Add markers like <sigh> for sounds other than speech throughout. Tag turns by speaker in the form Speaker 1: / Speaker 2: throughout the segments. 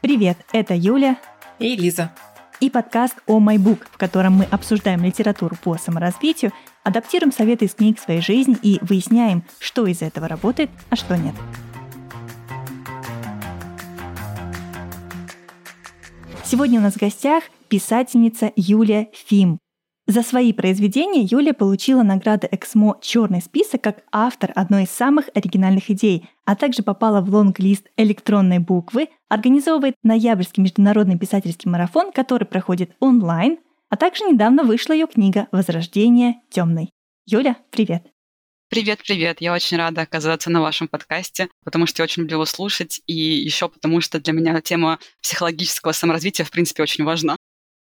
Speaker 1: Привет, это Юля
Speaker 2: и Лиза.
Speaker 1: И подкаст «О бук», в котором мы обсуждаем литературу по саморазвитию, адаптируем советы из книг в своей жизни и выясняем, что из этого работает, а что нет. Сегодня у нас в гостях писательница Юлия Фим. За свои произведения Юлия получила награды Эксмо «Черный список» как автор одной из самых оригинальных идей, а также попала в лонг-лист электронной буквы, организовывает ноябрьский международный писательский марафон, который проходит онлайн, а также недавно вышла ее книга «Возрождение темный». Юля, привет!
Speaker 3: Привет, привет. Я очень рада оказаться на вашем подкасте, потому что я очень люблю его слушать, и еще потому что для меня тема психологического саморазвития, в принципе, очень важна.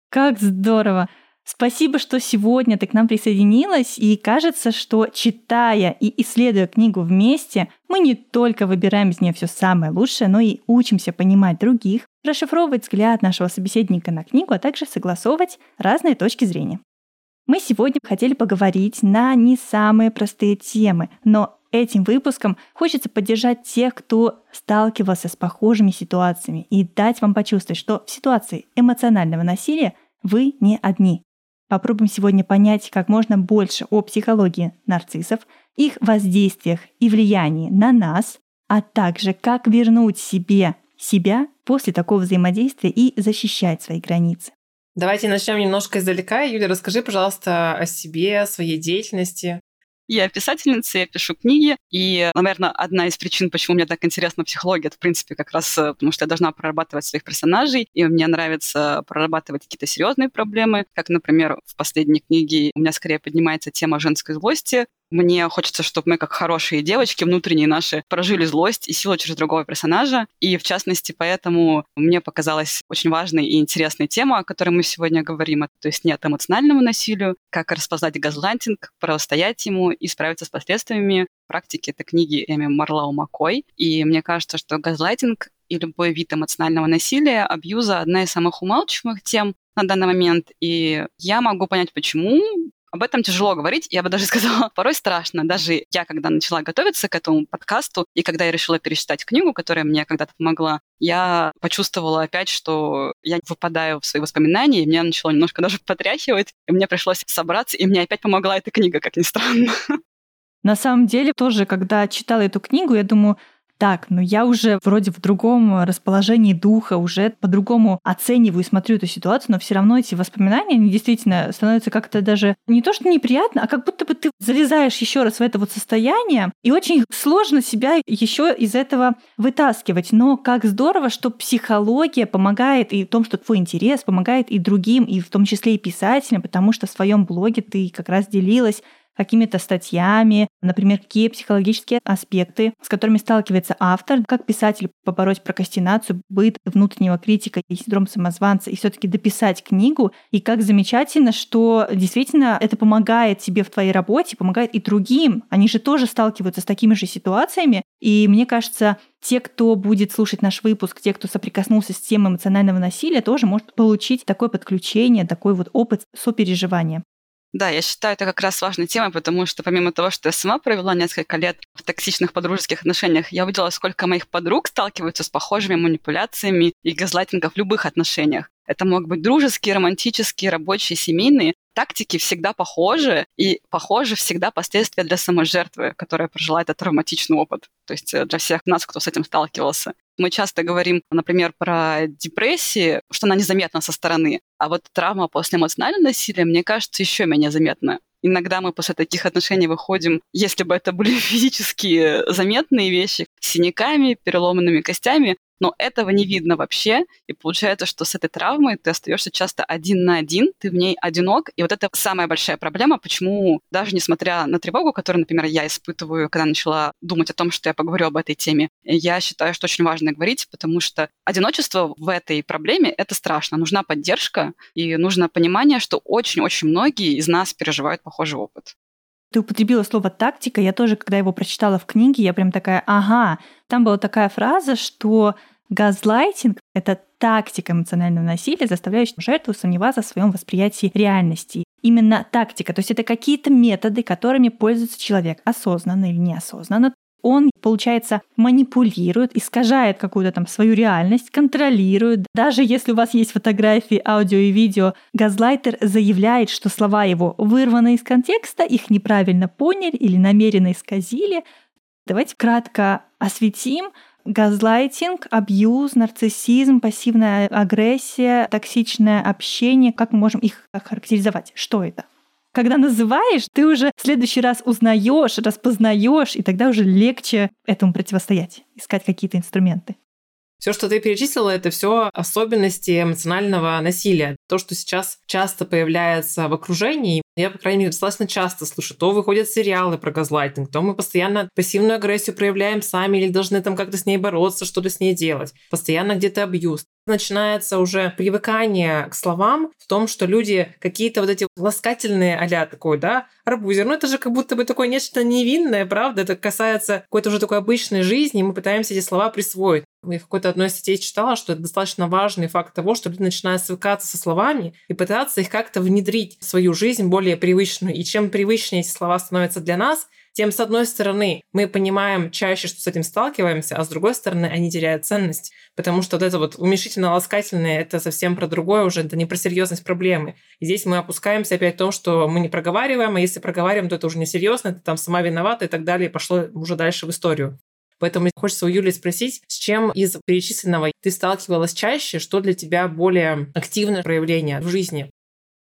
Speaker 1: Как здорово! Спасибо, что сегодня ты к нам присоединилась, и кажется, что читая и исследуя книгу вместе, мы не только выбираем из нее все самое лучшее, но и учимся понимать других, расшифровывать взгляд нашего собеседника на книгу, а также согласовывать разные точки зрения. Мы сегодня хотели поговорить на не самые простые темы, но этим выпуском хочется поддержать тех, кто сталкивался с похожими ситуациями и дать вам почувствовать, что в ситуации эмоционального насилия вы не одни. Попробуем сегодня понять как можно больше о психологии нарциссов, их воздействиях и влиянии на нас, а также как вернуть себе себя после такого взаимодействия и защищать свои границы.
Speaker 2: Давайте начнем немножко издалека. Юля, расскажи, пожалуйста, о себе, о своей деятельности.
Speaker 3: Я писательница, я пишу книги, и, наверное, одна из причин, почему мне так интересна психология, это, в принципе, как раз э, потому, что я должна прорабатывать своих персонажей, и мне нравится прорабатывать какие-то серьезные проблемы, как, например, в последней книге у меня скорее поднимается тема женской злости, мне хочется, чтобы мы, как хорошие девочки, внутренние наши, прожили злость и силу через другого персонажа. И, в частности, поэтому мне показалась очень важной и интересной тема, о которой мы сегодня говорим. То есть нет эмоциональному насилию, как распознать газлайтинг, противостоять ему и справиться с последствиями. Практики это книги Эми Марлау Маккой. И мне кажется, что газлайтинг и любой вид эмоционального насилия, абьюза – одна из самых умалчиваемых тем на данный момент. И я могу понять, почему, об этом тяжело говорить, я бы даже <laughs> сказала, порой страшно. Даже я, когда начала готовиться к этому подкасту, и когда я решила перечитать книгу, которая мне когда-то помогла, я почувствовала опять, что я выпадаю в свои воспоминания, и меня начало немножко даже потряхивать, и мне пришлось собраться, и мне опять помогла эта книга, как ни странно.
Speaker 1: На самом деле, тоже, когда читала эту книгу, я думаю, так, но я уже вроде в другом расположении духа, уже по-другому оцениваю и смотрю эту ситуацию, но все равно эти воспоминания, они действительно становятся как-то даже не то, что неприятно, а как будто бы ты залезаешь еще раз в это вот состояние, и очень сложно себя еще из этого вытаскивать. Но как здорово, что психология помогает и в том, что твой интерес помогает и другим, и в том числе и писателям, потому что в своем блоге ты как раз делилась какими-то статьями, например, какие психологические аспекты, с которыми сталкивается автор, как писатель побороть прокрастинацию, быт внутреннего критика и синдром самозванца, и все таки дописать книгу. И как замечательно, что действительно это помогает тебе в твоей работе, помогает и другим. Они же тоже сталкиваются с такими же ситуациями. И мне кажется, те, кто будет слушать наш выпуск, те, кто соприкоснулся с темой эмоционального насилия, тоже может получить такое подключение, такой вот опыт сопереживания.
Speaker 3: Да, я считаю это как раз важной темой, потому что помимо того, что я сама провела несколько лет в токсичных подружеских отношениях, я увидела, сколько моих подруг сталкиваются с похожими манипуляциями и газлайтингом в любых отношениях. Это могут быть дружеские, романтические, рабочие, семейные. Тактики всегда похожи, и похожи всегда последствия для самой жертвы, которая прожила этот травматичный опыт. То есть э, для всех нас, кто с этим сталкивался. Мы часто говорим, например, про депрессию, что она незаметна со стороны, а вот травма после эмоционального насилия, мне кажется, еще менее заметна. Иногда мы после таких отношений выходим, если бы это были <laughs> физически заметные вещи, синяками, переломанными костями, но этого не видно вообще, и получается, что с этой травмой ты остаешься часто один на один, ты в ней одинок, и вот это самая большая проблема, почему даже несмотря на тревогу, которую, например, я испытываю, когда начала думать о том, что я поговорю об этой теме, я считаю, что очень важно говорить, потому что одиночество в этой проблеме — это страшно. Нужна поддержка, и нужно понимание, что очень-очень многие из нас переживают похожий опыт.
Speaker 1: Ты употребила слово «тактика». Я тоже, когда его прочитала в книге, я прям такая, ага. Там была такая фраза, что газлайтинг — это тактика эмоционального насилия, заставляющая жертву сомневаться в своем восприятии реальности. Именно тактика, то есть это какие-то методы, которыми пользуется человек осознанно или неосознанно. Он, получается, манипулирует, искажает какую-то там свою реальность, контролирует. Даже если у вас есть фотографии, аудио и видео, газлайтер заявляет, что слова его вырваны из контекста, их неправильно поняли или намеренно исказили. Давайте кратко осветим, Газлайтинг, абьюз, нарциссизм, пассивная агрессия, токсичное общение. Как мы можем их характеризовать? Что это? Когда называешь, ты уже в следующий раз узнаешь, распознаешь, и тогда уже легче этому противостоять, искать какие-то инструменты.
Speaker 2: Все, что ты перечислила, это все особенности эмоционального насилия. То, что сейчас часто появляется в окружении, я, по крайней мере, достаточно часто слышу, то выходят сериалы про газлайтинг, то мы постоянно пассивную агрессию проявляем сами или должны там как-то с ней бороться, что-то с ней делать. Постоянно где-то абьюз начинается уже привыкание к словам в том, что люди какие-то вот эти ласкательные а такой, да, арбузер, ну это же как будто бы такое нечто невинное, правда? Это касается какой-то уже такой обычной жизни, и мы пытаемся эти слова присвоить. Я в какой-то одной статье читала, что это достаточно важный факт того, что люди начинают свыкаться со словами и пытаться их как-то внедрить в свою жизнь более привычную. И чем привычнее эти слова становятся для нас, тем, с одной стороны, мы понимаем чаще, что с этим сталкиваемся, а с другой стороны, они теряют ценность. Потому что вот это вот уменьшительно-ласкательное, это совсем про другое уже, это не про серьезность проблемы. И здесь мы опускаемся опять в том, что мы не проговариваем, а если проговариваем, то это уже не серьезно, это там сама виновата и так далее, и пошло уже дальше в историю. Поэтому хочется у Юли спросить, с чем из перечисленного ты сталкивалась чаще, что для тебя более активное проявление в жизни?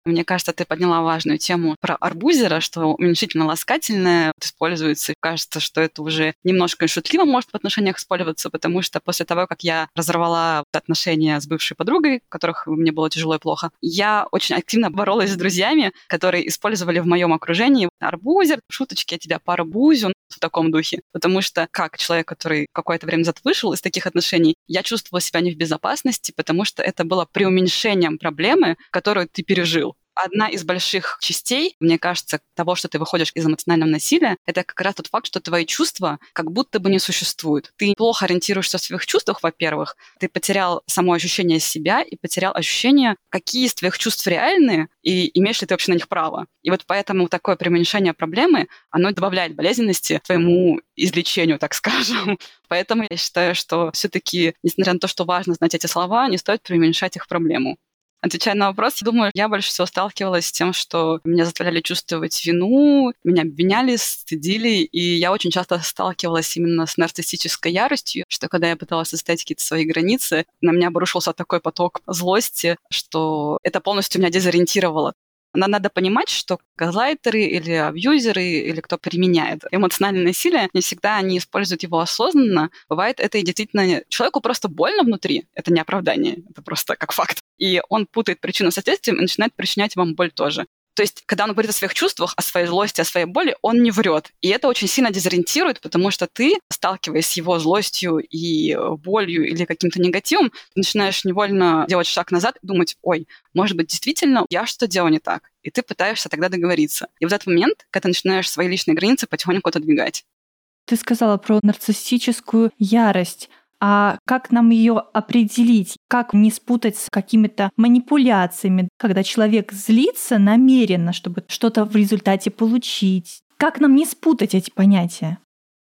Speaker 3: Мне кажется, ты подняла важную тему про арбузера, что уменьшительно-ласкательное используется. Кажется, что это уже немножко шутливо может в отношениях использоваться, потому что после того, как я разорвала отношения с бывшей подругой, которых мне было тяжело и плохо, я очень активно боролась с друзьями, которые использовали в моем окружении арбузер, шуточки, я тебя поарбузю, в таком духе. Потому что как человек, который какое-то время назад вышел из таких отношений, я чувствовала себя не в безопасности, потому что это было преуменьшением проблемы, которую ты пережил одна из больших частей, мне кажется, того, что ты выходишь из эмоционального насилия, это как раз тот факт, что твои чувства как будто бы не существуют. Ты плохо ориентируешься в своих чувствах, во-первых. Ты потерял само ощущение себя и потерял ощущение, какие из твоих чувств реальны и имеешь ли ты вообще на них право. И вот поэтому такое преуменьшение проблемы, оно добавляет болезненности твоему излечению, так скажем. <laughs> Поэтому я считаю, что все-таки, несмотря на то, что важно знать эти слова, не стоит преуменьшать их проблему. Отвечая на вопрос, думаю, я больше всего сталкивалась с тем, что меня заставляли чувствовать вину, меня обвиняли, стыдили, и я очень часто сталкивалась именно с нарциссической яростью, что когда я пыталась составить какие-то свои границы, на меня обрушился такой поток злости, что это полностью меня дезориентировало. Нам надо понимать, что газлайтеры или абьюзеры, или кто применяет эмоциональное насилие, не всегда они используют его осознанно. Бывает это и действительно человеку просто больно внутри. Это не оправдание, это просто как факт. И он путает причину со следствием и начинает причинять вам боль тоже. То есть, когда он говорит о своих чувствах, о своей злости, о своей боли, он не врет. И это очень сильно дезориентирует, потому что ты, сталкиваясь с его злостью и э, болью или каким-то негативом, начинаешь невольно делать шаг назад и думать, ой, может быть, действительно, я что-то делаю не так. И ты пытаешься тогда договориться. И в этот момент, когда ты начинаешь свои личные границы потихоньку отодвигать.
Speaker 1: Ты сказала про нарциссическую ярость. А как нам ее определить? Как не спутать с какими-то манипуляциями, когда человек злится намеренно, чтобы что-то в результате получить? Как нам не спутать эти понятия?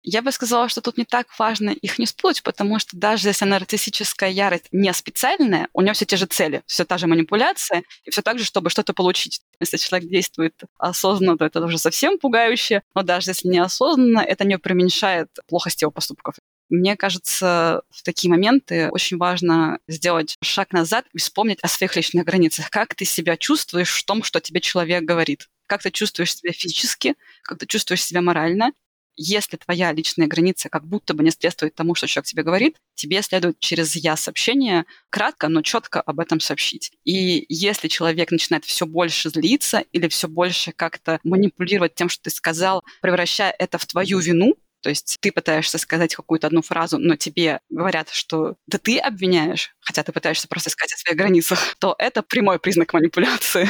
Speaker 3: Я бы сказала, что тут не так важно их не спутать, потому что даже если нарциссическая ярость не специальная, у нее все те же цели, все та же манипуляция, и все так же, чтобы что-то получить. Если человек действует осознанно, то это уже совсем пугающе, но даже если неосознанно, это не преуменьшает плохость его поступков. Мне кажется, в такие моменты очень важно сделать шаг назад и вспомнить о своих личных границах. Как ты себя чувствуешь в том, что тебе человек говорит? Как ты чувствуешь себя физически? Как ты чувствуешь себя морально? Если твоя личная граница как будто бы не соответствует тому, что человек тебе говорит, тебе следует через «я» сообщение кратко, но четко об этом сообщить. И если человек начинает все больше злиться или все больше как-то манипулировать тем, что ты сказал, превращая это в твою вину, то есть ты пытаешься сказать какую-то одну фразу, но тебе говорят, что да ты обвиняешь, хотя ты пытаешься просто сказать о своих границах, то это прямой признак манипуляции.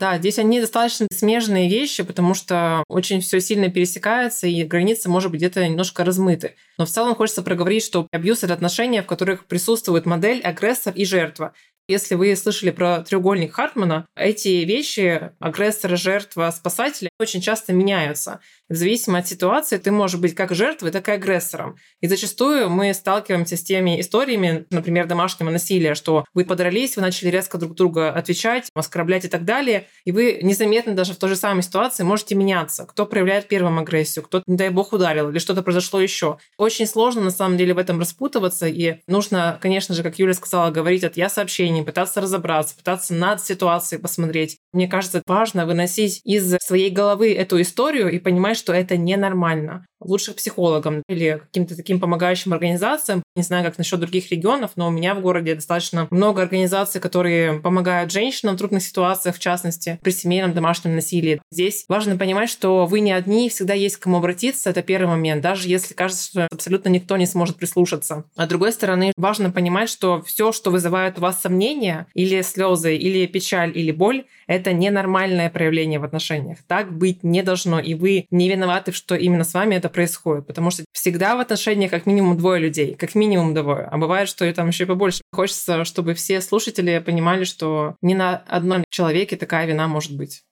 Speaker 2: Да, здесь они достаточно смежные вещи, потому что очень все сильно пересекается, и границы, может быть, где-то немножко размыты. Но в целом хочется проговорить, что абьюз — это отношения, в которых присутствует модель, агрессор и жертва. Если вы слышали про треугольник Хартмана, эти вещи, агрессор, жертва, спасатель, очень часто меняются. В зависимости от ситуации ты можешь быть как жертвой, так и агрессором. И зачастую мы сталкиваемся с теми историями, например, домашнего насилия, что вы подрались, вы начали резко друг друга отвечать, оскорблять и так далее, и вы незаметно даже в той же самой ситуации можете меняться. Кто проявляет первым агрессию, кто, не дай бог, ударил, или что-то произошло еще. Очень сложно, на самом деле, в этом распутываться, и нужно, конечно же, как Юля сказала, говорить от «я» сообщений, пытаться разобраться, пытаться над ситуацией посмотреть. Мне кажется, важно выносить из своей головы эту историю и понимать, что это ненормально лучше психологам или каким-то таким помогающим организациям. Не знаю, как насчет других регионов, но у меня в городе достаточно много организаций, которые помогают женщинам в трудных ситуациях, в частности, при семейном домашнем насилии. Здесь важно понимать, что вы не одни, всегда есть к кому обратиться. Это первый момент, даже если кажется, что абсолютно никто не сможет прислушаться. А с другой стороны, важно понимать, что все, что вызывает у вас сомнения, или слезы, или печаль, или боль, это ненормальное проявление в отношениях. Так быть не должно, и вы не виноваты, что именно с вами это происходит, потому что всегда в отношениях как минимум двое людей, как минимум двое, а бывает, что и там еще и побольше. Хочется, чтобы все слушатели понимали, что не на одном человеке такая вина может быть.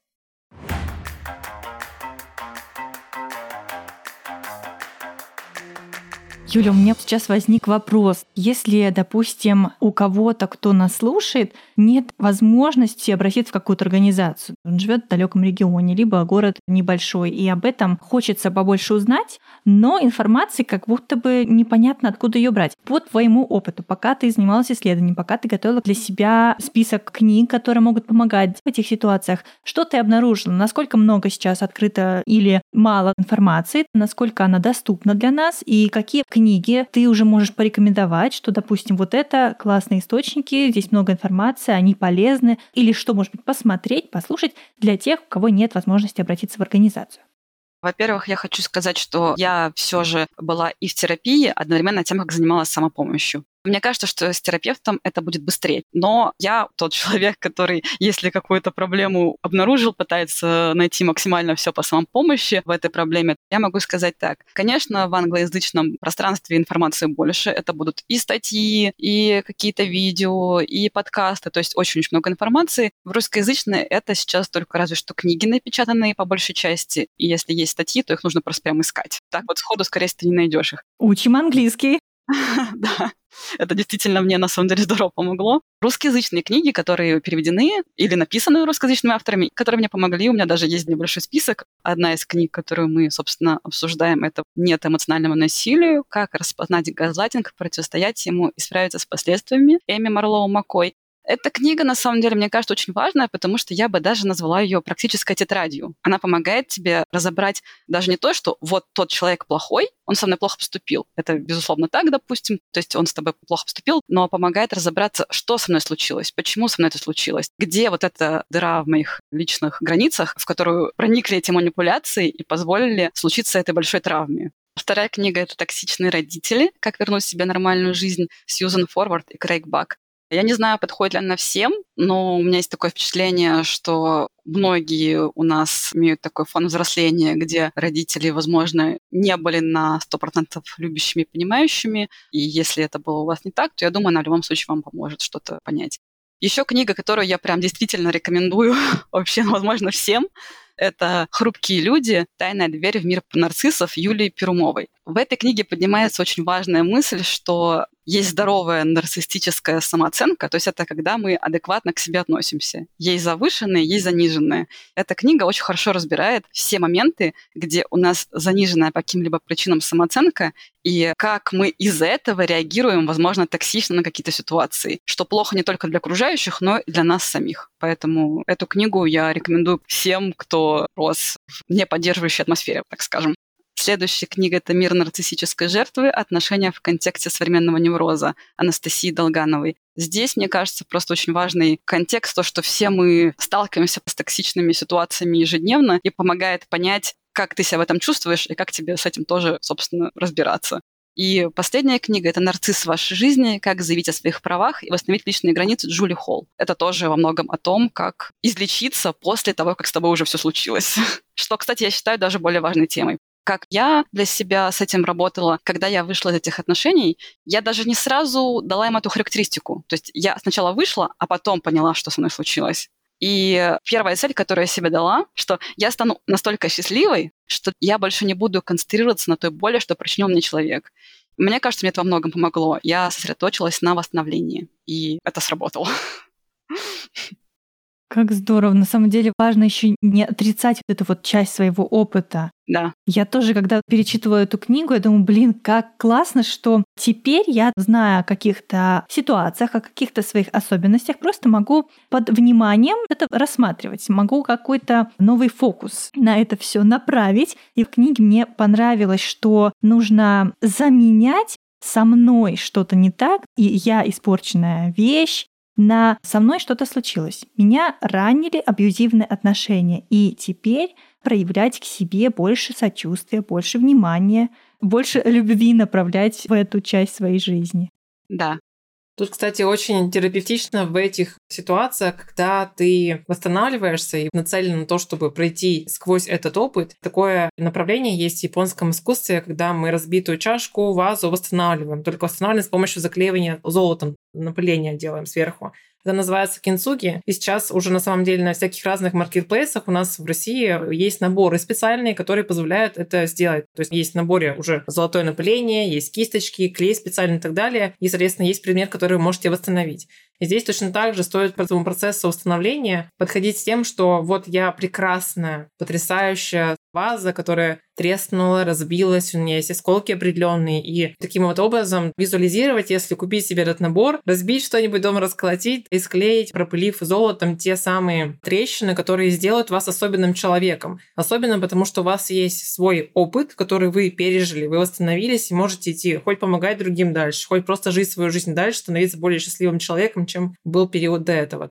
Speaker 1: Юля, у меня сейчас возник вопрос. Если, допустим, у кого-то, кто нас слушает, нет возможности обратиться в какую-то организацию, он живет в далеком регионе, либо город небольшой, и об этом хочется побольше узнать, но информации как будто бы непонятно, откуда ее брать. По твоему опыту, пока ты занималась исследованием, пока ты готовила для себя список книг, которые могут помогать в этих ситуациях, что ты обнаружила? Насколько много сейчас открыто или мало информации? Насколько она доступна для нас? И какие книги книги ты уже можешь порекомендовать, что, допустим, вот это классные источники, здесь много информации, они полезны, или что, может быть, посмотреть, послушать для тех, у кого нет возможности обратиться в организацию.
Speaker 3: Во-первых, я хочу сказать, что я все же была и в терапии, одновременно тем, как занималась самопомощью. Мне кажется, что с терапевтом это будет быстрее. Но я тот <laughs> человек, который, если какую-то проблему обнаружил, пытается найти максимально все по самопомощи в этой проблеме. Я могу сказать так. Конечно, в англоязычном пространстве информации больше. Это будут и статьи, и какие-то видео, и подкасты. То есть очень-очень много информации. В русскоязычной это сейчас только разве что книги напечатанные по большей части. И если есть статьи, то их нужно просто прямо искать. Так вот сходу, скорее ты не найдешь их.
Speaker 1: Учим английский. <laughs>
Speaker 3: Да, это действительно мне на самом деле здорово помогло. Русскоязычные книги, которые переведены или написаны русскоязычными авторами, которые мне помогли, у меня даже есть небольшой список. Одна из книг, которую мы, собственно, обсуждаем, это «Нет эмоциональному насилию. Как распознать газлайтинг, противостоять ему и справиться с последствиями» Эми Марлоу Маккой. Эта книга, на самом деле, мне кажется, очень важная, потому что я бы даже назвала ее практической тетрадью. Она помогает тебе разобрать даже не то, что вот тот человек плохой, он со мной плохо поступил. Это, безусловно, так, допустим. То есть он с тобой плохо поступил, но помогает разобраться, что со мной случилось, почему со мной это случилось, где вот эта дыра в моих личных границах, в которую проникли эти манипуляции и позволили случиться этой большой травме. Вторая книга — это «Токсичные родители. Как вернуть себе нормальную жизнь» Сьюзен Форвард и Крейг Бак. Я не знаю, подходит ли она всем, но у меня есть такое впечатление, что многие у нас имеют такой фон взросления, где родители, возможно, не были на 100% любящими и понимающими. И если это было у вас не так, то я думаю, она в любом случае вам поможет что-то понять. Еще книга, которую я прям действительно рекомендую <laughs> вообще, возможно, всем, это «Хрупкие люди. Тайная дверь в мир нарциссов» Юлии Перумовой. В этой книге поднимается очень важная мысль, что есть здоровая нарциссическая самооценка, то есть это когда мы адекватно к себе относимся. Есть завышенные, есть заниженные. Эта книга очень хорошо разбирает все моменты, где у нас заниженная по каким-либо причинам самооценка, и как мы из-за этого реагируем, возможно, токсично на какие-то ситуации, что плохо не только для окружающих, но и для нас самих. Поэтому эту книгу я рекомендую всем, кто рос в неподдерживающей атмосфере, так скажем. Следующая книга — это «Мир нарциссической жертвы. Отношения в контексте современного невроза» Анастасии Долгановой. Здесь, мне кажется, просто очень важный контекст, то, что все мы сталкиваемся с токсичными ситуациями ежедневно, и помогает понять, как ты себя в этом чувствуешь и как тебе с этим тоже, собственно, разбираться. И последняя книга — это «Нарцисс вашей жизни. Как заявить о своих правах и восстановить личные границы» Джули Холл. Это тоже во многом о том, как излечиться после того, как с тобой уже все случилось. <laughs> Что, кстати, я считаю даже более важной темой как я для себя с этим работала, когда я вышла из этих отношений, я даже не сразу дала им эту характеристику. То есть я сначала вышла, а потом поняла, что со мной случилось. И первая цель, которую я себе дала, что я стану настолько счастливой, что я больше не буду концентрироваться на той боли, что причинил мне человек. Мне кажется, мне это во многом помогло. Я сосредоточилась на восстановлении, и это сработало. <laughs>
Speaker 1: Как здорово. На самом деле важно еще не отрицать вот эту вот часть своего опыта.
Speaker 3: Да.
Speaker 1: Я тоже, когда перечитываю эту книгу, я думаю, блин, как классно, что теперь я, зная о каких-то ситуациях, о каких-то своих особенностях, просто могу под вниманием это рассматривать, могу какой-то новый фокус на это все направить. И в книге мне понравилось, что нужно заменять со мной что-то не так, и я испорченная вещь, на «со мной что-то случилось». Меня ранили абьюзивные отношения, и теперь проявлять к себе больше сочувствия, больше внимания, больше любви направлять в эту часть своей жизни.
Speaker 3: Да,
Speaker 2: Тут, кстати, очень терапевтично в этих ситуациях, когда ты восстанавливаешься и нацелен на то, чтобы пройти сквозь этот опыт. Такое направление есть в японском искусстве, когда мы разбитую чашку, вазу восстанавливаем. Только восстанавливаем с помощью заклеивания золотом, напыления делаем сверху. Это называется кинцуги. И сейчас уже на самом деле на всяких разных маркетплейсах у нас в России есть наборы специальные, которые позволяют это сделать. То есть есть в наборе уже золотое напыление, есть кисточки, клей специальный и так далее. И, соответственно, есть предмет, который вы можете восстановить. И здесь точно так же стоит по этому процессу восстановления подходить с тем, что вот я прекрасная, потрясающая ваза, которая треснула, разбилась, у нее есть осколки определенные. И таким вот образом визуализировать, если купить себе этот набор, разбить что-нибудь дома, расколотить и склеить, пропылив золотом те самые трещины, которые сделают вас особенным человеком. Особенно потому, что у вас есть свой опыт, который вы пережили, вы восстановились и можете идти хоть помогать другим дальше, хоть просто жить свою жизнь дальше, становиться более счастливым человеком, чем был период до этого.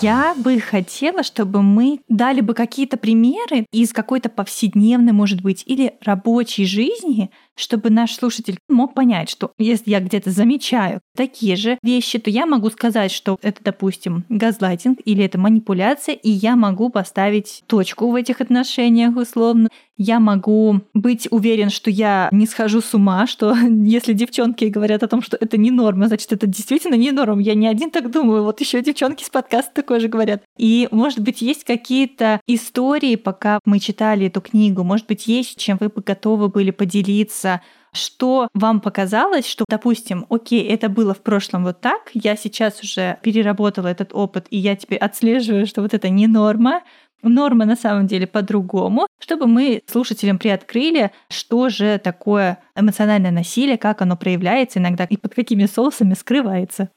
Speaker 1: Я бы хотела, чтобы мы дали бы какие-то примеры из какой-то повседневной, может быть, или рабочей жизни, чтобы наш слушатель мог понять, что если я где-то замечаю такие же вещи, то я могу сказать, что это, допустим, газлайтинг или это манипуляция, и я могу поставить точку в этих отношениях условно. Я могу быть уверен, что я не схожу с ума, что <laughs> если девчонки говорят о том, что это не норма, значит, это действительно не норма. Я не один так думаю, вот еще девчонки с подкаста такое же говорят. И, может быть, есть какие-то истории, пока мы читали эту книгу, может быть, есть, чем вы бы готовы были поделиться, поделиться, что вам показалось, что, допустим, окей, это было в прошлом вот так, я сейчас уже переработала этот опыт, и я теперь отслеживаю, что вот это не норма, норма на самом деле по-другому, чтобы мы слушателям приоткрыли, что же такое эмоциональное насилие, как оно проявляется иногда и под какими соусами скрывается.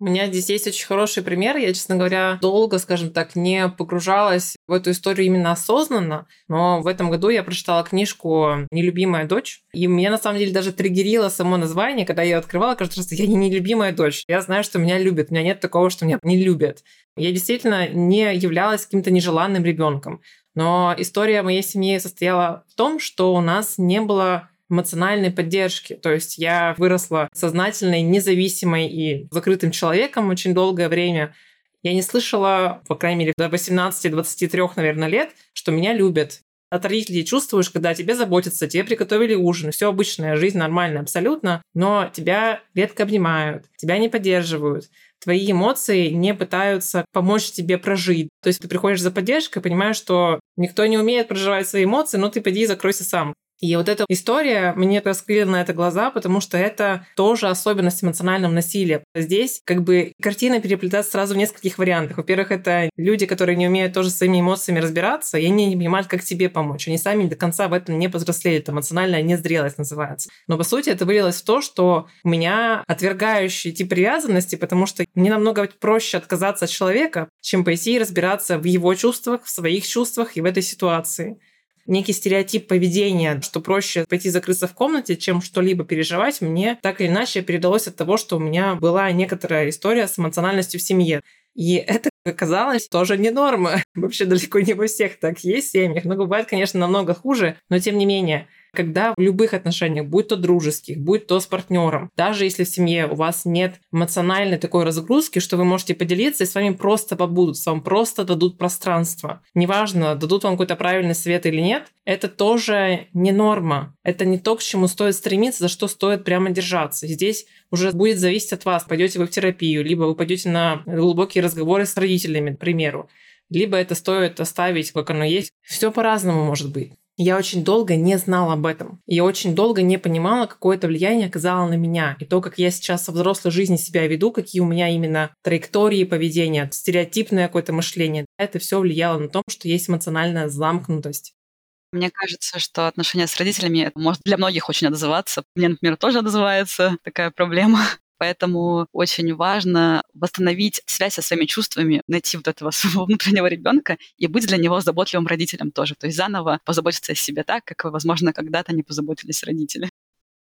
Speaker 2: У меня здесь есть очень хороший пример. Я, честно говоря, долго, скажем так, не погружалась в эту историю именно осознанно, но в этом году я прочитала книжку «Нелюбимая дочь», и меня на самом деле даже триггерило само название, когда я ее открывала, кажется, что я не нелюбимая дочь. Я знаю, что меня любят, у меня нет такого, что меня не любят. Я действительно не являлась каким-то нежеланным ребенком. Но история моей семьи состояла в том, что у нас не было эмоциональной поддержки. То есть я выросла сознательной, независимой и закрытым человеком очень долгое время. Я не слышала, по крайней мере, до 18-23, наверное, лет, что меня любят. От родителей чувствуешь, когда тебе заботятся, тебе приготовили ужин, все обычная жизнь, нормальная абсолютно, но тебя редко обнимают, тебя не поддерживают, твои эмоции не пытаются помочь тебе прожить. То есть ты приходишь за поддержкой, понимаешь, что никто не умеет проживать свои эмоции, но ты пойди закройся сам. И вот эта история мне раскрыла на это глаза, потому что это тоже особенность эмоционального насилия. Здесь как бы картина переплетается сразу в нескольких вариантах. Во-первых, это люди, которые не умеют тоже своими эмоциями разбираться, и они не понимают, как тебе помочь. Они сами до конца в этом не повзрослели. Это эмоциональная незрелость называется. Но по сути это вылилось в то, что у меня отвергающий тип привязанности, потому что мне намного проще отказаться от человека, чем пойти и разбираться в его чувствах, в своих чувствах и в этой ситуации некий стереотип поведения, что проще пойти закрыться в комнате, чем что-либо переживать, мне так или иначе передалось от того, что у меня была некоторая история с эмоциональностью в семье. И это оказалось тоже не норма. <laughs> Вообще далеко не во всех так есть семьях. Но бывает, конечно, намного хуже, но тем не менее. Когда в любых отношениях, будь то дружеских, будь то с партнером, даже если в семье у вас нет эмоциональной такой разгрузки, что вы можете поделиться, и с вами просто побудут, вам просто дадут пространство. Неважно, дадут вам какой-то правильный совет или нет, это тоже не норма. Это не то, к чему стоит стремиться, за что стоит прямо держаться. Здесь уже будет зависеть от вас, пойдете вы в терапию, либо вы пойдете на глубокие разговоры с родителями, к примеру, либо это стоит оставить, как оно есть. Все по-разному может быть. Я очень долго не знала об этом. Я очень долго не понимала, какое это влияние оказало на меня. И то, как я сейчас во взрослой жизни себя веду, какие у меня именно траектории поведения, стереотипное какое-то мышление. Это все влияло на то, что есть эмоциональная замкнутость.
Speaker 3: Мне кажется, что отношения с родителями может для многих очень отзываться. Мне, например, тоже отзывается такая проблема. Поэтому очень важно восстановить связь со своими чувствами, найти вот этого <laughs> своего внутреннего ребенка и быть для него заботливым родителем тоже. То есть заново позаботиться о себе так, как, возможно, когда-то не позаботились родители.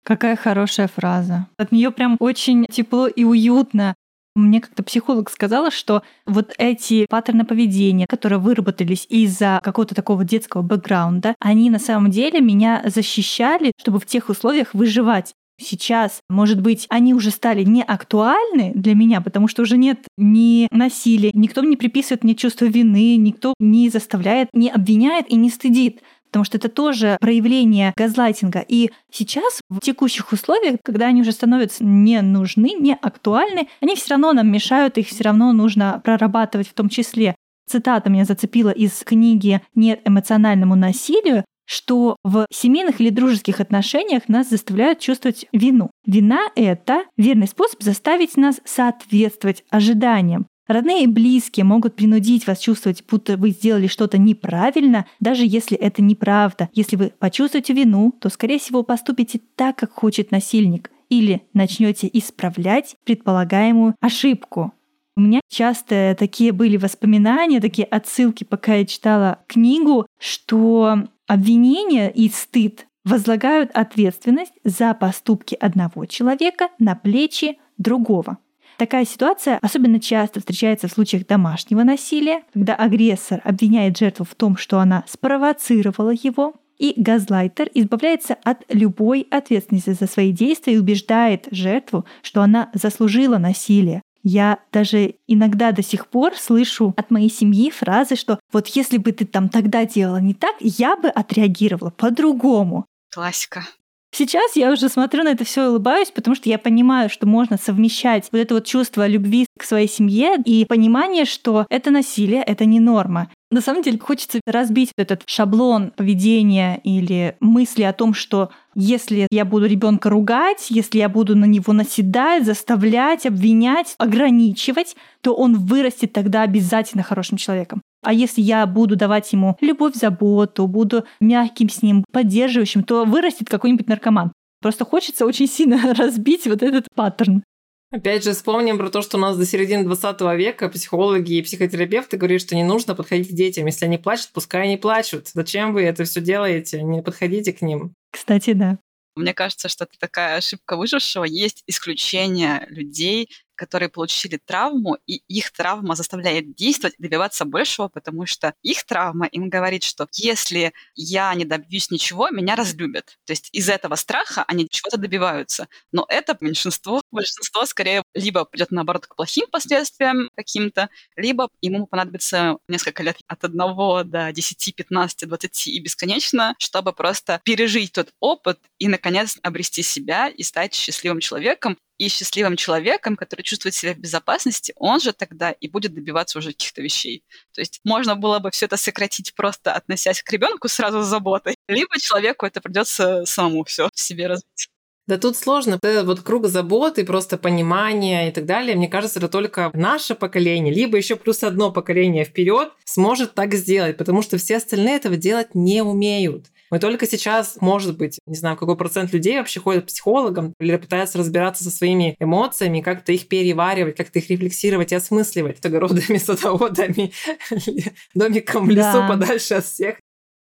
Speaker 1: Какая хорошая фраза. От нее прям очень тепло и уютно. Мне как-то психолог сказала, что вот эти паттерны поведения, которые выработались из-за какого-то такого детского бэкграунда, они на самом деле меня защищали, чтобы в тех условиях выживать сейчас, может быть, они уже стали не актуальны для меня, потому что уже нет ни насилия, никто не приписывает мне чувство вины, никто не заставляет, не обвиняет и не стыдит потому что это тоже проявление газлайтинга. И сейчас, в текущих условиях, когда они уже становятся не нужны, не актуальны, они все равно нам мешают, их все равно нужно прорабатывать в том числе. Цитата меня зацепила из книги «Нет эмоциональному насилию», что в семейных или дружеских отношениях нас заставляют чувствовать вину. Вина — это верный способ заставить нас соответствовать ожиданиям. Родные и близкие могут принудить вас чувствовать, будто вы сделали что-то неправильно, даже если это неправда. Если вы почувствуете вину, то, скорее всего, поступите так, как хочет насильник, или начнете исправлять предполагаемую ошибку. У меня часто такие были воспоминания, такие отсылки, пока я читала книгу, что Обвинение и стыд возлагают ответственность за поступки одного человека на плечи другого. Такая ситуация особенно часто встречается в случаях домашнего насилия, когда агрессор обвиняет жертву в том, что она спровоцировала его, и газлайтер избавляется от любой ответственности за свои действия и убеждает жертву, что она заслужила насилие, я даже иногда до сих пор слышу от моей семьи фразы, что вот если бы ты там тогда делала не так, я бы отреагировала по-другому.
Speaker 3: Классика.
Speaker 1: Сейчас я уже смотрю на это все и улыбаюсь, потому что я понимаю, что можно совмещать вот это вот чувство любви к своей семье и понимание, что это насилие, это не норма. На самом деле хочется разбить этот шаблон поведения или мысли о том, что если я буду ребенка ругать, если я буду на него наседать, заставлять, обвинять, ограничивать, то он вырастет тогда обязательно хорошим человеком. А если я буду давать ему любовь, заботу, буду мягким с ним, поддерживающим, то вырастет какой-нибудь наркоман. Просто хочется очень сильно <laughs> разбить вот этот паттерн.
Speaker 2: Опять же, вспомним про то, что у нас до середины 20 века психологи и психотерапевты говорили, что не нужно подходить к детям. Если они плачут, пускай они плачут. Зачем вы это все делаете? Не подходите к ним.
Speaker 1: Кстати, да.
Speaker 3: Мне кажется, что это такая ошибка выжившего. Есть исключение людей, которые получили травму, и их травма заставляет действовать, добиваться большего, потому что их травма им говорит, что если я не добьюсь ничего, меня разлюбят. То есть из этого страха они чего-то добиваются. Но это меньшинство. Большинство скорее либо придет наоборот к плохим последствиям каким-то, либо ему понадобится несколько лет от одного до 10, 15, 20 и бесконечно, чтобы просто пережить тот опыт и, наконец, обрести себя и стать счастливым человеком и счастливым человеком, который чувствует себя в безопасности, он же тогда и будет добиваться уже каких-то вещей. То есть можно было бы все это сократить просто относясь к ребенку сразу с заботой, либо человеку это придется самому все в себе развить.
Speaker 2: Да тут сложно. Это вот круг заботы, просто понимания и так далее. Мне кажется, это только наше поколение, либо еще плюс одно поколение вперед сможет так сделать, потому что все остальные этого делать не умеют. Мы только сейчас, может быть, не знаю, какой процент людей вообще ходят к психологам или пытаются разбираться со своими эмоциями, как-то их переваривать, как-то их рефлексировать и осмысливать. Огородами, садоводами, <laughs> домиком в лесу подальше от всех.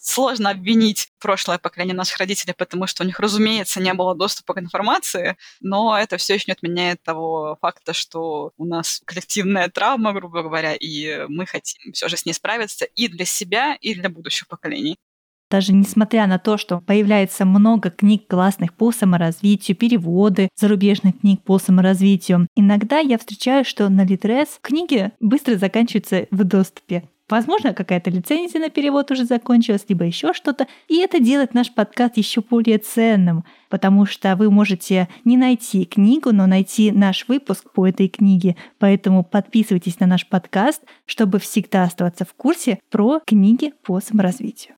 Speaker 3: Сложно обвинить прошлое поколение наших родителей, потому что у них, разумеется, не было доступа к информации, но это все еще не отменяет того факта, что у нас коллективная травма, грубо говоря, и мы хотим все же с ней справиться и для себя, и для будущих поколений.
Speaker 1: Даже несмотря на то, что появляется много книг классных по саморазвитию, переводы зарубежных книг по саморазвитию, иногда я встречаю, что на Литрес книги быстро заканчиваются в доступе. Возможно, какая-то лицензия на перевод уже закончилась, либо еще что-то. И это делает наш подкаст еще более ценным, потому что вы можете не найти книгу, но найти наш выпуск по этой книге. Поэтому подписывайтесь на наш подкаст, чтобы всегда оставаться в курсе про книги по саморазвитию.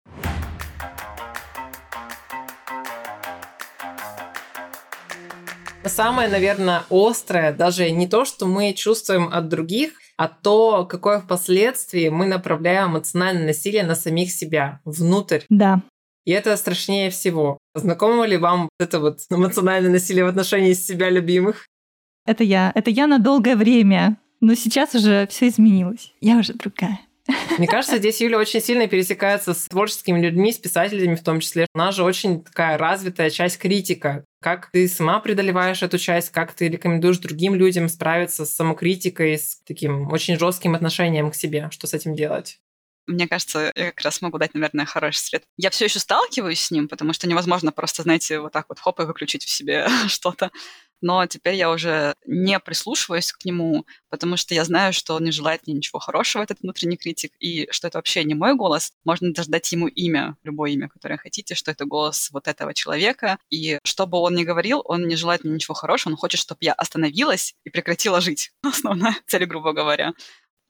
Speaker 2: Самое, наверное, острое, даже не то, что мы чувствуем от других, а то, какое впоследствии мы направляем эмоциональное насилие на самих себя, внутрь.
Speaker 1: Да.
Speaker 2: И это страшнее всего. Знакомо ли вам это вот эмоциональное насилие в отношении себя любимых?
Speaker 1: Это я. Это я на долгое время. Но сейчас уже все изменилось. Я уже другая.
Speaker 2: Мне кажется, здесь Юля очень сильно пересекается с творческими людьми, с писателями в том числе. У нас же очень такая развитая часть критика. Как ты сама преодолеваешь эту часть, как ты рекомендуешь другим людям справиться с самокритикой, с таким очень жестким отношением к себе, что с этим делать?
Speaker 3: Мне кажется, я как раз могу дать, наверное, хороший совет. Я все еще сталкиваюсь с ним, потому что невозможно просто, знаете, вот так вот хоп и выключить в себе <laughs> что-то но теперь я уже не прислушиваюсь к нему, потому что я знаю, что он не желает мне ничего хорошего, этот внутренний критик, и что это вообще не мой голос. Можно даже дать ему имя, любое имя, которое хотите, что это голос вот этого человека, и что бы он ни говорил, он не желает мне ничего хорошего, он хочет, чтобы я остановилась и прекратила жить. <laughs> Основная цель, грубо говоря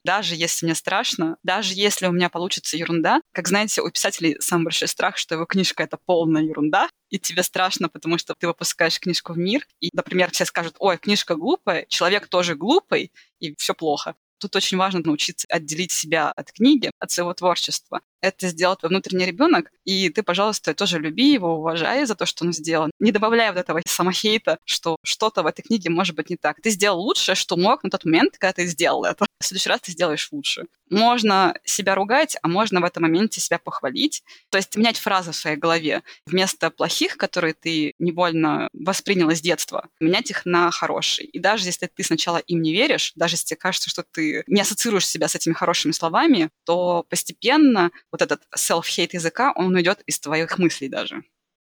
Speaker 3: даже если мне страшно, даже если у меня получится ерунда. Как знаете, у писателей самый большой страх, что его книжка — это полная ерунда, и тебе страшно, потому что ты выпускаешь книжку в мир, и, например, все скажут, ой, книжка глупая, человек тоже глупый, и все плохо. Тут очень важно научиться отделить себя от книги, от своего творчества. Это сделал твой внутренний ребенок, и ты, пожалуйста, тоже люби его, уважай за то, что он сделал. Не добавляя вот этого самохейта, что что-то в этой книге может быть не так. Ты сделал лучшее, что мог на тот момент, когда ты сделал это. В следующий раз ты сделаешь лучше. Можно себя ругать, а можно в этом моменте себя похвалить. То есть менять фразы в своей голове. Вместо плохих, которые ты невольно восприняла с детства, менять их на хорошие. И даже если ты сначала им не веришь, даже если тебе кажется, что ты не ассоциируешь себя с этими хорошими словами, то постепенно вот этот self-hate языка, он уйдет из твоих мыслей даже.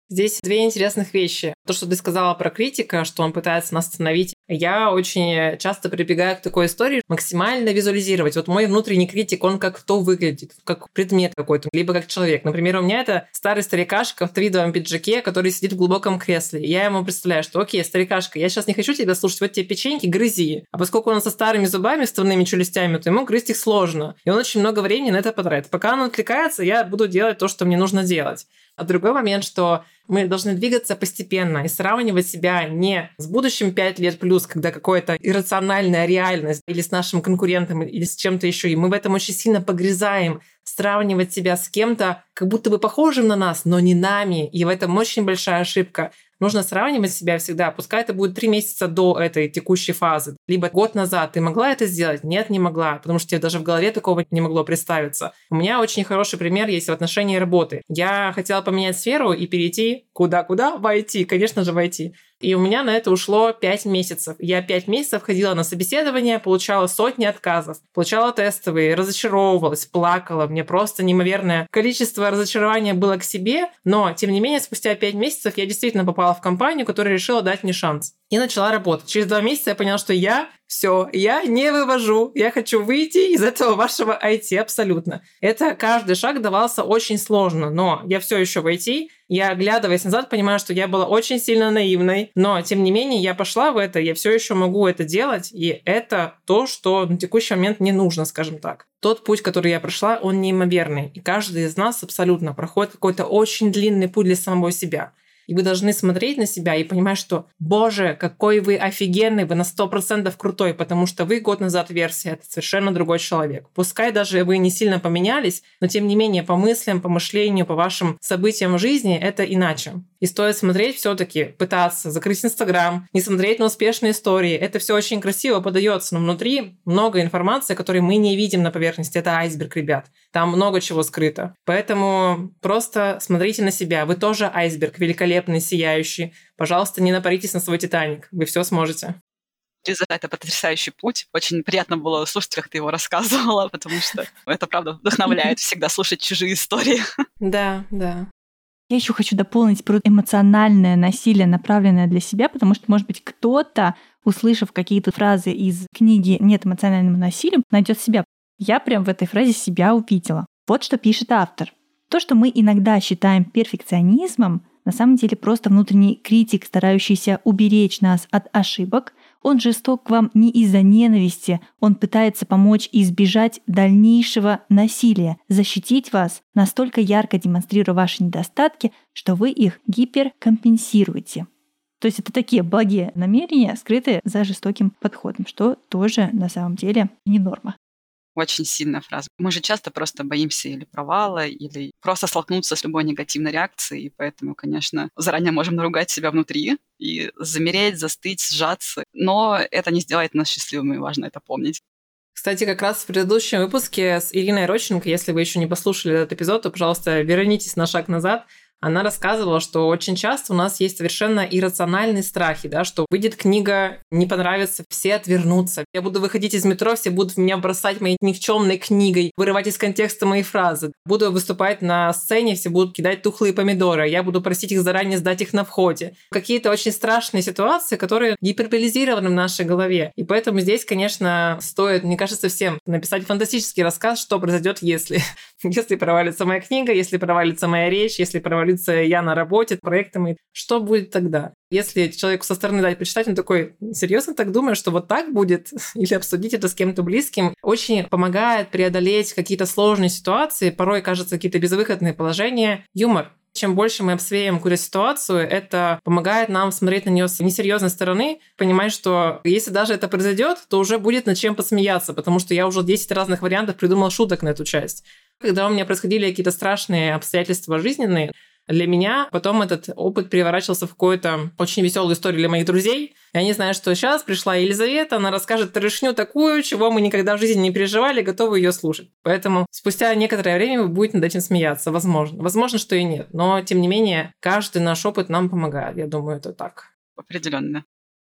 Speaker 2: Здесь две интересных вещи. То, что ты сказала про критика, что он пытается нас остановить. Я очень часто прибегаю к такой истории, максимально визуализировать. Вот мой внутренний критик, он как кто выглядит, как предмет какой-то, либо как человек. Например, у меня это старый старикашка в твидовом пиджаке, который сидит в глубоком кресле. Я ему представляю, что окей, старикашка, я сейчас не хочу тебя слушать, вот тебе печеньки, грызи. А поскольку он со старыми зубами, вставными челюстями, то ему грызть их сложно. И он очень много времени на это потратит. Пока он отвлекается, я буду делать то, что мне нужно делать. А другой момент, что мы должны двигаться постепенно и сравнивать себя не с будущим 5 лет плюс, когда какая-то иррациональная реальность, или с нашим конкурентом, или с чем-то еще, и мы в этом очень сильно погрязаем, сравнивать себя с кем-то, как будто бы похожим на нас, но не нами. И в этом очень большая ошибка. Нужно сравнивать себя всегда. Пускай это будет три месяца до этой текущей фазы. Либо год назад. Ты могла это сделать? Нет, не могла. Потому что тебе даже в голове такого не могло представиться. У меня очень хороший пример есть в отношении работы. Я хотела поменять сферу и перейти куда-куда? В IT. Конечно же, в IT. И у меня на это ушло 5 месяцев. Я 5 месяцев ходила на собеседование, получала сотни отказов, получала тестовые, разочаровывалась, плакала. Мне просто неимоверное количество разочарования было к себе. Но, тем не менее, спустя 5 месяцев я действительно попала в компанию, которая решила дать мне шанс. И начала работать. Через два месяца я поняла, что я все, я не вывожу, я хочу выйти из этого вашего IT абсолютно. Это каждый шаг давался очень сложно, но я все еще в IT, я, оглядываясь назад, понимаю, что я была очень сильно наивной, но, тем не менее, я пошла в это, я все еще могу это делать, и это то, что на текущий момент не нужно, скажем так. Тот путь, который я прошла, он неимоверный, и каждый из нас абсолютно проходит какой-то очень длинный путь для самого себя. И вы должны смотреть на себя и понимать, что, боже, какой вы офигенный, вы на 100% крутой, потому что вы год назад версия, это совершенно другой человек. Пускай даже вы не сильно поменялись, но тем не менее по мыслям, по мышлению, по вашим событиям в жизни это иначе. И стоит смотреть все-таки, пытаться закрыть Инстаграм, не смотреть на успешные истории. Это все очень красиво подается, но внутри много информации, которую мы не видим на поверхности. Это айсберг, ребят. Там много чего скрыто. Поэтому просто смотрите на себя. Вы тоже айсберг, великолепный, сияющий. Пожалуйста, не напаритесь на свой Титаник. Вы все сможете.
Speaker 3: Лиза, это потрясающий путь. Очень приятно было слушать, как ты его рассказывала, потому что это, правда, вдохновляет <laughs> всегда слушать чужие истории.
Speaker 2: Да, да.
Speaker 1: Я еще хочу дополнить про эмоциональное насилие, направленное для себя, потому что, может быть, кто-то, услышав какие-то фразы из книги «Нет эмоциональному насилию», найдет себя. Я прям в этой фразе себя увидела. Вот что пишет автор. То, что мы иногда считаем перфекционизмом, на самом деле просто внутренний критик, старающийся уберечь нас от ошибок. Он жесток к вам не из-за ненависти, он пытается помочь избежать дальнейшего насилия, защитить вас, настолько ярко демонстрируя ваши недостатки, что вы их гиперкомпенсируете. То есть это такие благие намерения, скрытые за жестоким подходом, что тоже на самом деле не норма.
Speaker 3: Очень сильная фраза. Мы же часто просто боимся или провала, или просто столкнуться с любой негативной реакцией, и поэтому, конечно, заранее можем наругать себя внутри и замереть, застыть, сжаться. Но это не сделает нас счастливыми, важно это помнить.
Speaker 2: Кстати, как раз в предыдущем выпуске с Ириной Роченко, если вы еще не послушали этот эпизод, то, пожалуйста, вернитесь на шаг назад она рассказывала, что очень часто у нас есть совершенно иррациональные страхи, да, что выйдет книга, не понравится, все отвернутся. Я буду выходить из метро, все будут меня бросать моей никчемной книгой, вырывать из контекста мои фразы. Буду выступать на сцене, все будут кидать тухлые помидоры, я буду просить их заранее сдать их на входе. Какие-то очень страшные ситуации, которые гиперболизированы в нашей голове. И поэтому здесь, конечно, стоит, мне кажется, всем написать фантастический рассказ, что произойдет, если. <laughs> Если провалится моя книга, если провалится моя речь, если провалится находится я на работе, проектами. Что будет тогда? Если человеку со стороны дать почитать, он такой, серьезно так думаешь, что вот так будет? <laughs> Или обсудить это с кем-то близким? Очень помогает преодолеть какие-то сложные ситуации, порой, кажется, какие-то безвыходные положения. Юмор. Чем больше мы обсвеем какую-то ситуацию, это помогает нам смотреть на нее с несерьезной стороны, понимать, что если даже это произойдет, то уже будет над чем посмеяться, потому что я уже 10 разных вариантов придумал шуток на эту часть. Когда у меня происходили какие-то страшные обстоятельства жизненные, для меня потом этот опыт переворачивался в какую-то очень веселую историю для моих друзей. И они знают, что сейчас пришла Елизавета, она расскажет трешню такую, чего мы никогда в жизни не переживали, готовы ее слушать. Поэтому спустя некоторое время вы будете над этим смеяться, возможно. Возможно, что и нет. Но, тем не менее, каждый наш опыт нам помогает. Я думаю, это так.
Speaker 3: Определенно.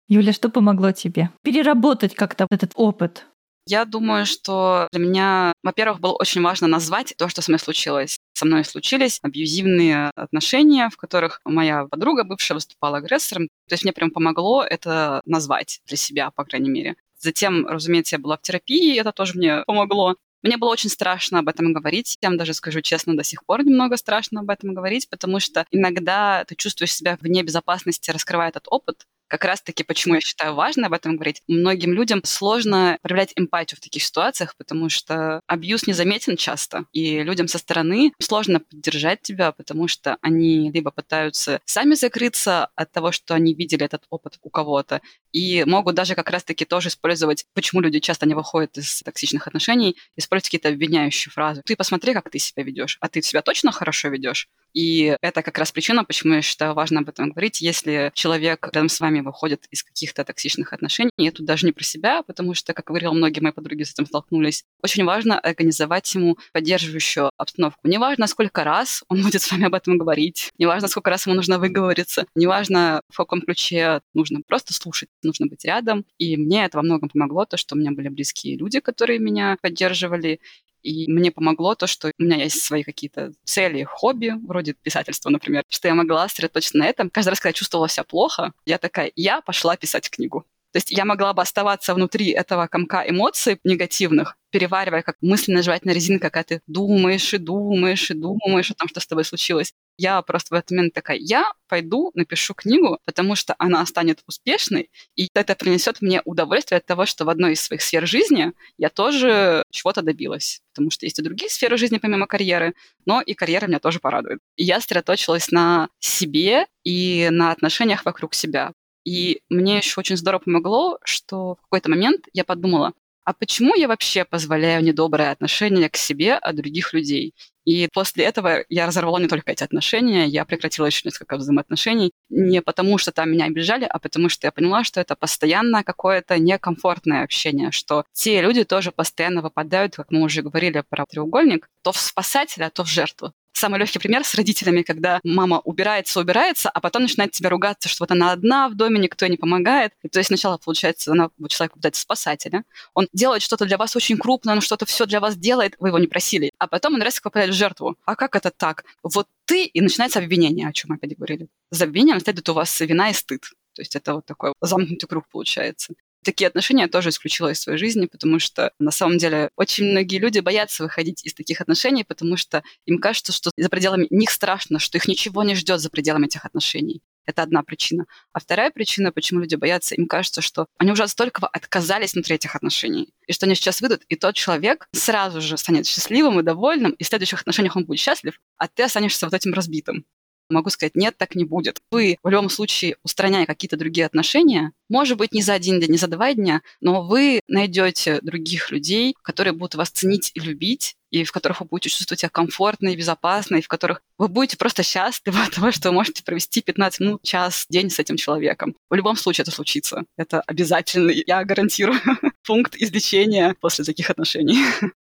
Speaker 1: Юля, что помогло тебе? Переработать как-то этот опыт.
Speaker 3: Я думаю, что для меня, во-первых, было очень важно назвать то, что со мной случилось. Со мной случились абьюзивные отношения, в которых моя подруга бывшая выступала агрессором. То есть мне прям помогло это назвать для себя, по крайней мере. Затем, разумеется, я была в терапии, это тоже мне помогло. Мне было очень страшно об этом говорить. Я вам даже скажу честно, до сих пор немного страшно об этом говорить, потому что иногда ты чувствуешь себя вне безопасности, раскрывая этот опыт, как раз-таки, почему я считаю важно об этом говорить, многим людям сложно проявлять эмпатию в таких ситуациях, потому что абьюз незаметен часто, и людям со стороны сложно поддержать тебя, потому что они либо пытаются сами закрыться от того, что они видели этот опыт у кого-то, и могут даже как раз-таки тоже использовать, почему люди часто не выходят из токсичных отношений, использовать какие-то обвиняющие фразы. Ты посмотри, как ты себя ведешь, а ты себя точно хорошо ведешь? И это как раз причина, почему я считаю важно об этом говорить. Если человек рядом с вами выходит из каких-то токсичных отношений, и тут даже не про себя, потому что, как говорила, многие мои подруги с этим столкнулись, очень важно организовать ему поддерживающую обстановку. Неважно, сколько раз он <laughs> будет с вами об этом говорить, неважно, сколько раз ему нужно выговориться, неважно, в каком ключе нужно просто слушать, нужно быть рядом. И мне это во многом помогло, то, что у меня были близкие люди, которые меня поддерживали, и мне помогло то, что у меня есть свои какие-то цели, хобби, вроде писательства, например, что я могла сосредоточиться на этом. Каждый раз, когда я чувствовала себя плохо, я такая, я пошла писать книгу. То есть я могла бы оставаться внутри этого комка эмоций негативных, переваривая как мысленная жевательная резинка, когда ты думаешь и думаешь и думаешь о том, что с тобой случилось. Я просто в этот момент такая, я пойду напишу книгу, потому что она станет успешной, и это принесет мне удовольствие от того, что в одной из своих сфер жизни я тоже чего-то добилась. Потому что есть и другие сферы жизни помимо карьеры, но и карьера меня тоже порадует. И я сосредоточилась на себе и на отношениях вокруг себя. И мне еще очень здорово помогло, что в какой-то момент я подумала, а почему я вообще позволяю недоброе отношение к себе от других людей? И после этого я разорвала не только эти отношения, я прекратила еще несколько взаимоотношений. Не потому, что там меня обижали, а потому что я поняла, что это постоянно какое-то некомфортное общение, что те люди тоже постоянно выпадают, как мы уже говорили про треугольник, то в спасателя, то в жертву. Самый легкий пример с родителями, когда мама убирается, убирается, а потом начинает тебя ругаться, что вот она одна в доме, никто ей не помогает. И, то есть сначала, получается, она, вот человек пытается спасать, да? он делает что-то для вас очень крупное, он что-то все для вас делает, вы его не просили. А потом он резко попадает в жертву. А как это так? Вот ты, и начинается обвинение, о чем мы опять говорили. За обвинением следует у вас вина и стыд. То есть это вот такой замкнутый круг получается такие отношения я тоже исключила из своей жизни, потому что на самом деле очень многие люди боятся выходить из таких отношений, потому что им кажется, что за пределами них страшно, что их ничего не ждет за пределами этих отношений. Это одна причина. А вторая причина, почему люди боятся, им кажется, что они уже от столького отказались внутри этих отношений, и что они сейчас выйдут, и тот человек сразу же станет счастливым и довольным, и в следующих отношениях он будет счастлив, а ты останешься вот этим разбитым могу сказать, нет, так не будет. Вы в любом случае, устраняя какие-то другие отношения, может быть, не за один день, не за два дня, но вы найдете других людей, которые будут вас ценить и любить, и в которых вы будете чувствовать себя комфортно и безопасно, и в которых вы будете просто счастливы от того, что вы можете провести 15 минут, час, день с этим человеком. В любом случае это случится. Это обязательно, я гарантирую, <laughs> пункт излечения после таких отношений. <laughs>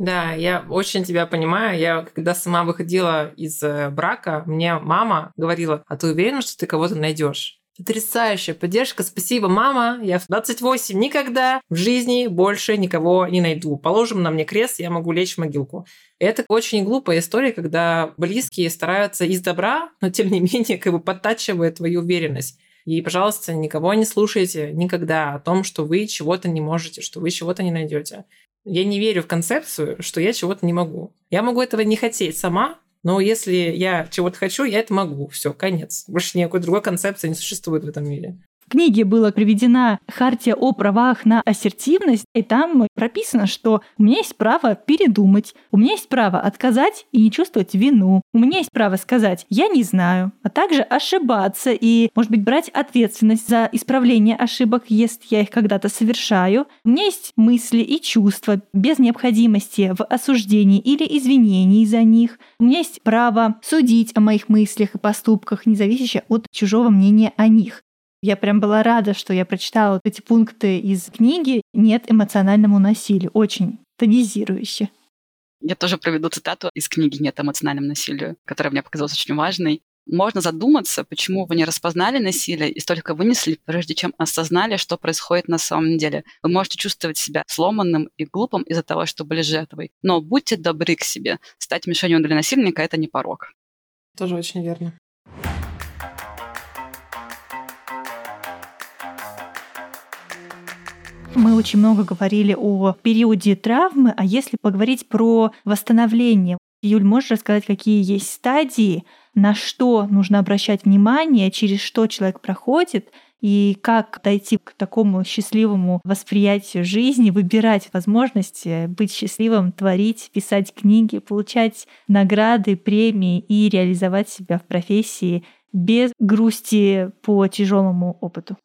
Speaker 2: Да, я очень тебя понимаю. Я когда сама выходила из э, брака, мне мама говорила, а ты уверена, что ты кого-то найдешь? Потрясающая поддержка. Спасибо, мама. Я в 28 никогда в жизни больше никого не найду. Положим на мне крест, я могу лечь в могилку. Это очень глупая история, когда близкие стараются из добра, но тем не менее как бы подтачивают твою уверенность. И, пожалуйста, никого не слушайте никогда о том, что вы чего-то не можете, что вы чего-то не найдете. Я не верю в концепцию, что я чего-то не могу. Я могу этого не хотеть сама, но если я чего-то хочу, я это могу. Все, конец. Больше никакой другой концепции не существует в этом мире
Speaker 1: книге была приведена хартия о правах на ассертивность, и там прописано, что у меня есть право передумать, у меня есть право отказать и не чувствовать вину, у меня есть право сказать «я не знаю», а также ошибаться и, может быть, брать ответственность за исправление ошибок, если я их когда-то совершаю. У меня есть мысли и чувства без необходимости в осуждении или извинении за них. У меня есть право судить о моих мыслях и поступках, независящее от чужого мнения о них. Я прям была рада, что я прочитала вот эти пункты из книги «Нет эмоциональному насилию». Очень тонизирующе.
Speaker 3: Я тоже проведу цитату из книги «Нет эмоциональному насилию», которая мне показалась очень важной. Можно задуматься, почему вы не распознали насилие и столько вынесли, прежде чем осознали, что происходит на самом деле. Вы можете чувствовать себя сломанным и глупым из-за того, что были жертвой. Но будьте добры к себе. Стать мишенью для насильника – это не порог.
Speaker 2: Тоже очень верно.
Speaker 1: Очень много говорили о периоде травмы, а если поговорить про восстановление, Юль, можешь рассказать, какие есть стадии, на что нужно обращать внимание, через что человек проходит, и как дойти к такому счастливому восприятию жизни, выбирать возможности быть счастливым, творить, писать книги, получать награды, премии и реализовать себя в профессии без грусти по тяжелому опыту.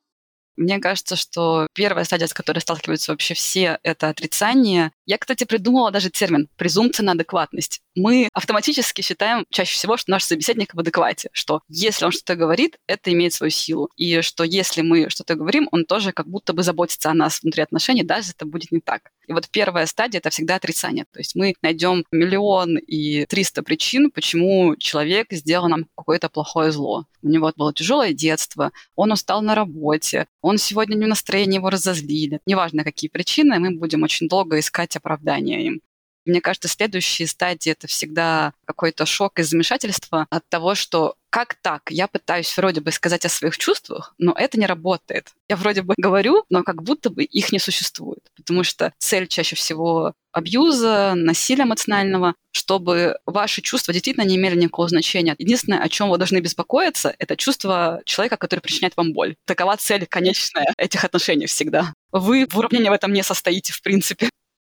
Speaker 3: Мне кажется, что первая стадия, с которой сталкиваются вообще все, это отрицание. Я, кстати, придумала даже термин «презумпция на адекватность». Мы автоматически считаем чаще всего, что наш собеседник в адеквате, что если он что-то говорит, это имеет свою силу, и что если мы что-то говорим, он тоже как будто бы заботится о нас внутри отношений, даже это будет не так. И вот первая стадия — это всегда отрицание. То есть мы найдем миллион и триста причин, почему человек сделал нам какое-то плохое зло. У него было тяжелое детство, он устал на работе, он сегодня не в настроении, его разозлили. Неважно, какие причины, мы будем очень долго искать оправдания им. Мне кажется, следующие стадии — это всегда какой-то шок и замешательство от того, что как так? Я пытаюсь вроде бы сказать о своих чувствах, но это не работает. Я вроде бы говорю, но как будто бы их не существует. Потому что цель чаще всего абьюза, насилия эмоционального, чтобы ваши чувства действительно не имели никакого значения. Единственное, о чем вы должны беспокоиться, это чувство человека, который причиняет вам боль. Такова цель конечная этих отношений всегда. Вы в уравнении в этом не состоите, в принципе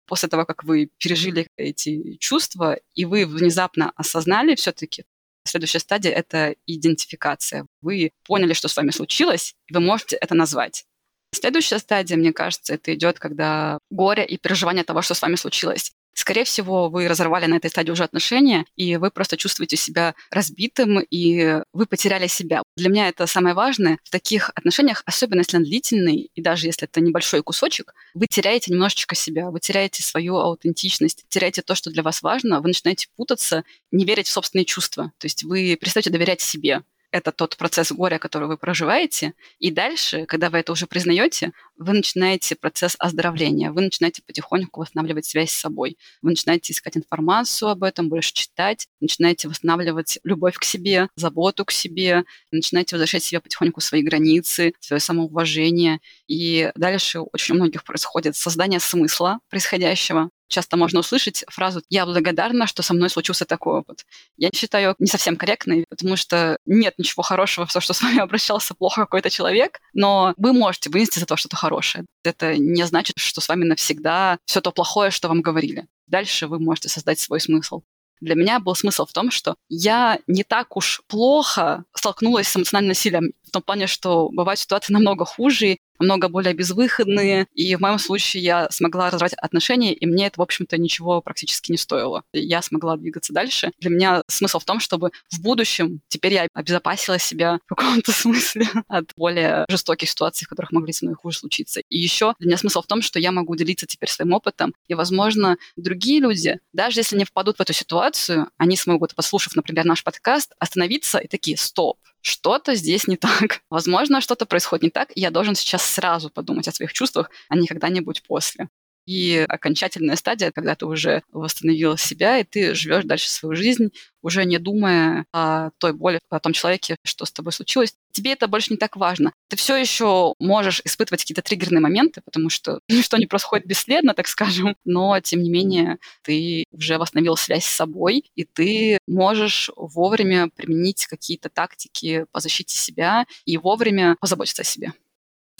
Speaker 3: после того, как вы пережили эти чувства, и вы внезапно осознали все-таки, следующая стадия — это идентификация. Вы поняли, что с вами случилось, и вы можете это назвать. Следующая стадия, мне кажется, это идет, когда горе и переживание того, что с вами случилось, скорее всего, вы разорвали на этой стадии уже отношения, и вы просто чувствуете себя разбитым, и вы потеряли себя. Для меня это самое важное. В таких отношениях, особенно если он длительный, и даже если это небольшой кусочек, вы теряете немножечко себя, вы теряете свою аутентичность, теряете то, что для вас важно, вы начинаете путаться, не верить в собственные чувства. То есть вы перестаете доверять себе это тот процесс горя, который вы проживаете. И дальше, когда вы это уже признаете, вы начинаете процесс оздоровления, вы начинаете потихоньку восстанавливать связь с собой, вы начинаете искать информацию об этом, больше читать, начинаете восстанавливать любовь к себе, заботу к себе, начинаете возвращать себе потихоньку свои границы, свое самоуважение. И дальше очень у многих происходит создание смысла происходящего, часто можно услышать фразу «я благодарна, что со мной случился такой опыт». Я считаю не совсем корректной, потому что нет ничего хорошего в том, что с вами <laughs> обращался плохо какой-то человек, но вы можете вынести за то что-то хорошее. Это не значит, что с вами навсегда все то плохое, что вам говорили. Дальше вы можете создать свой смысл. Для меня был смысл в том, что я не так уж плохо столкнулась с эмоциональным насилием. В том плане, что бывают ситуации намного хуже, намного более безвыходные. И в моем случае я смогла разорвать отношения, и мне это, в общем-то, ничего практически не стоило. Я смогла двигаться дальше. Для меня смысл в том, чтобы в будущем теперь я обезопасила себя в каком-то <laughs> смысле от более жестоких ситуаций, в которых могли со мной хуже случиться. И еще для меня смысл в том, что я могу делиться теперь своим опытом, и, возможно, другие люди, даже если не впадут в эту ситуацию, они смогут, послушав, например, наш подкаст, остановиться и такие, стоп, что-то здесь не так. <laughs> Возможно, что-то происходит не так, и я должен сейчас сразу подумать о своих чувствах, а не когда-нибудь после. И окончательная стадия, когда ты уже восстановил себя, и ты живешь дальше свою жизнь, уже не думая о той боли, о том человеке, что с тобой случилось. Тебе это больше не так важно. Ты все еще можешь испытывать какие-то триггерные моменты, потому что <laughs> ничто не происходит бесследно, так скажем, но, тем не менее, ты уже восстановил связь с собой, и ты можешь вовремя применить какие-то тактики по защите себя и вовремя позаботиться о себе.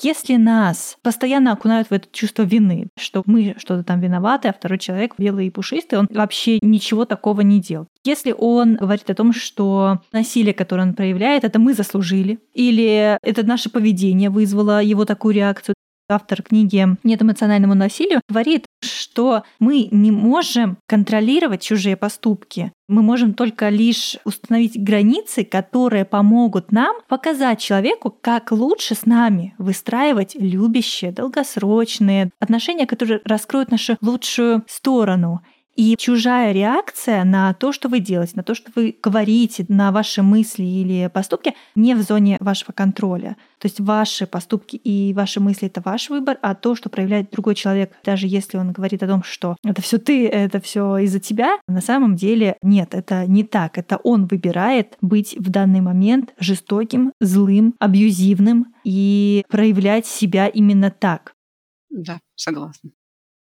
Speaker 1: Если нас постоянно окунают в это чувство вины, что мы что-то там виноваты, а второй человек белый и пушистый, он вообще ничего такого не делал. Если он говорит о том, что насилие, которое он проявляет, это мы заслужили, или это наше поведение вызвало его такую реакцию, автор книги «Нет эмоциональному насилию», говорит, что мы не можем контролировать чужие поступки. Мы можем только лишь установить границы, которые помогут нам показать человеку, как лучше с нами выстраивать любящие, долгосрочные отношения, которые раскроют нашу лучшую сторону. И чужая реакция на то, что вы делаете, на то, что вы говорите, на ваши мысли или поступки не в зоне вашего контроля. То есть ваши поступки и ваши мысли — это ваш выбор, а то, что проявляет другой человек, даже если он говорит о том, что это все ты, это все из-за тебя, на самом деле нет, это не так. Это он выбирает быть в данный момент жестоким, злым, абьюзивным и проявлять себя именно так.
Speaker 3: Да, согласна.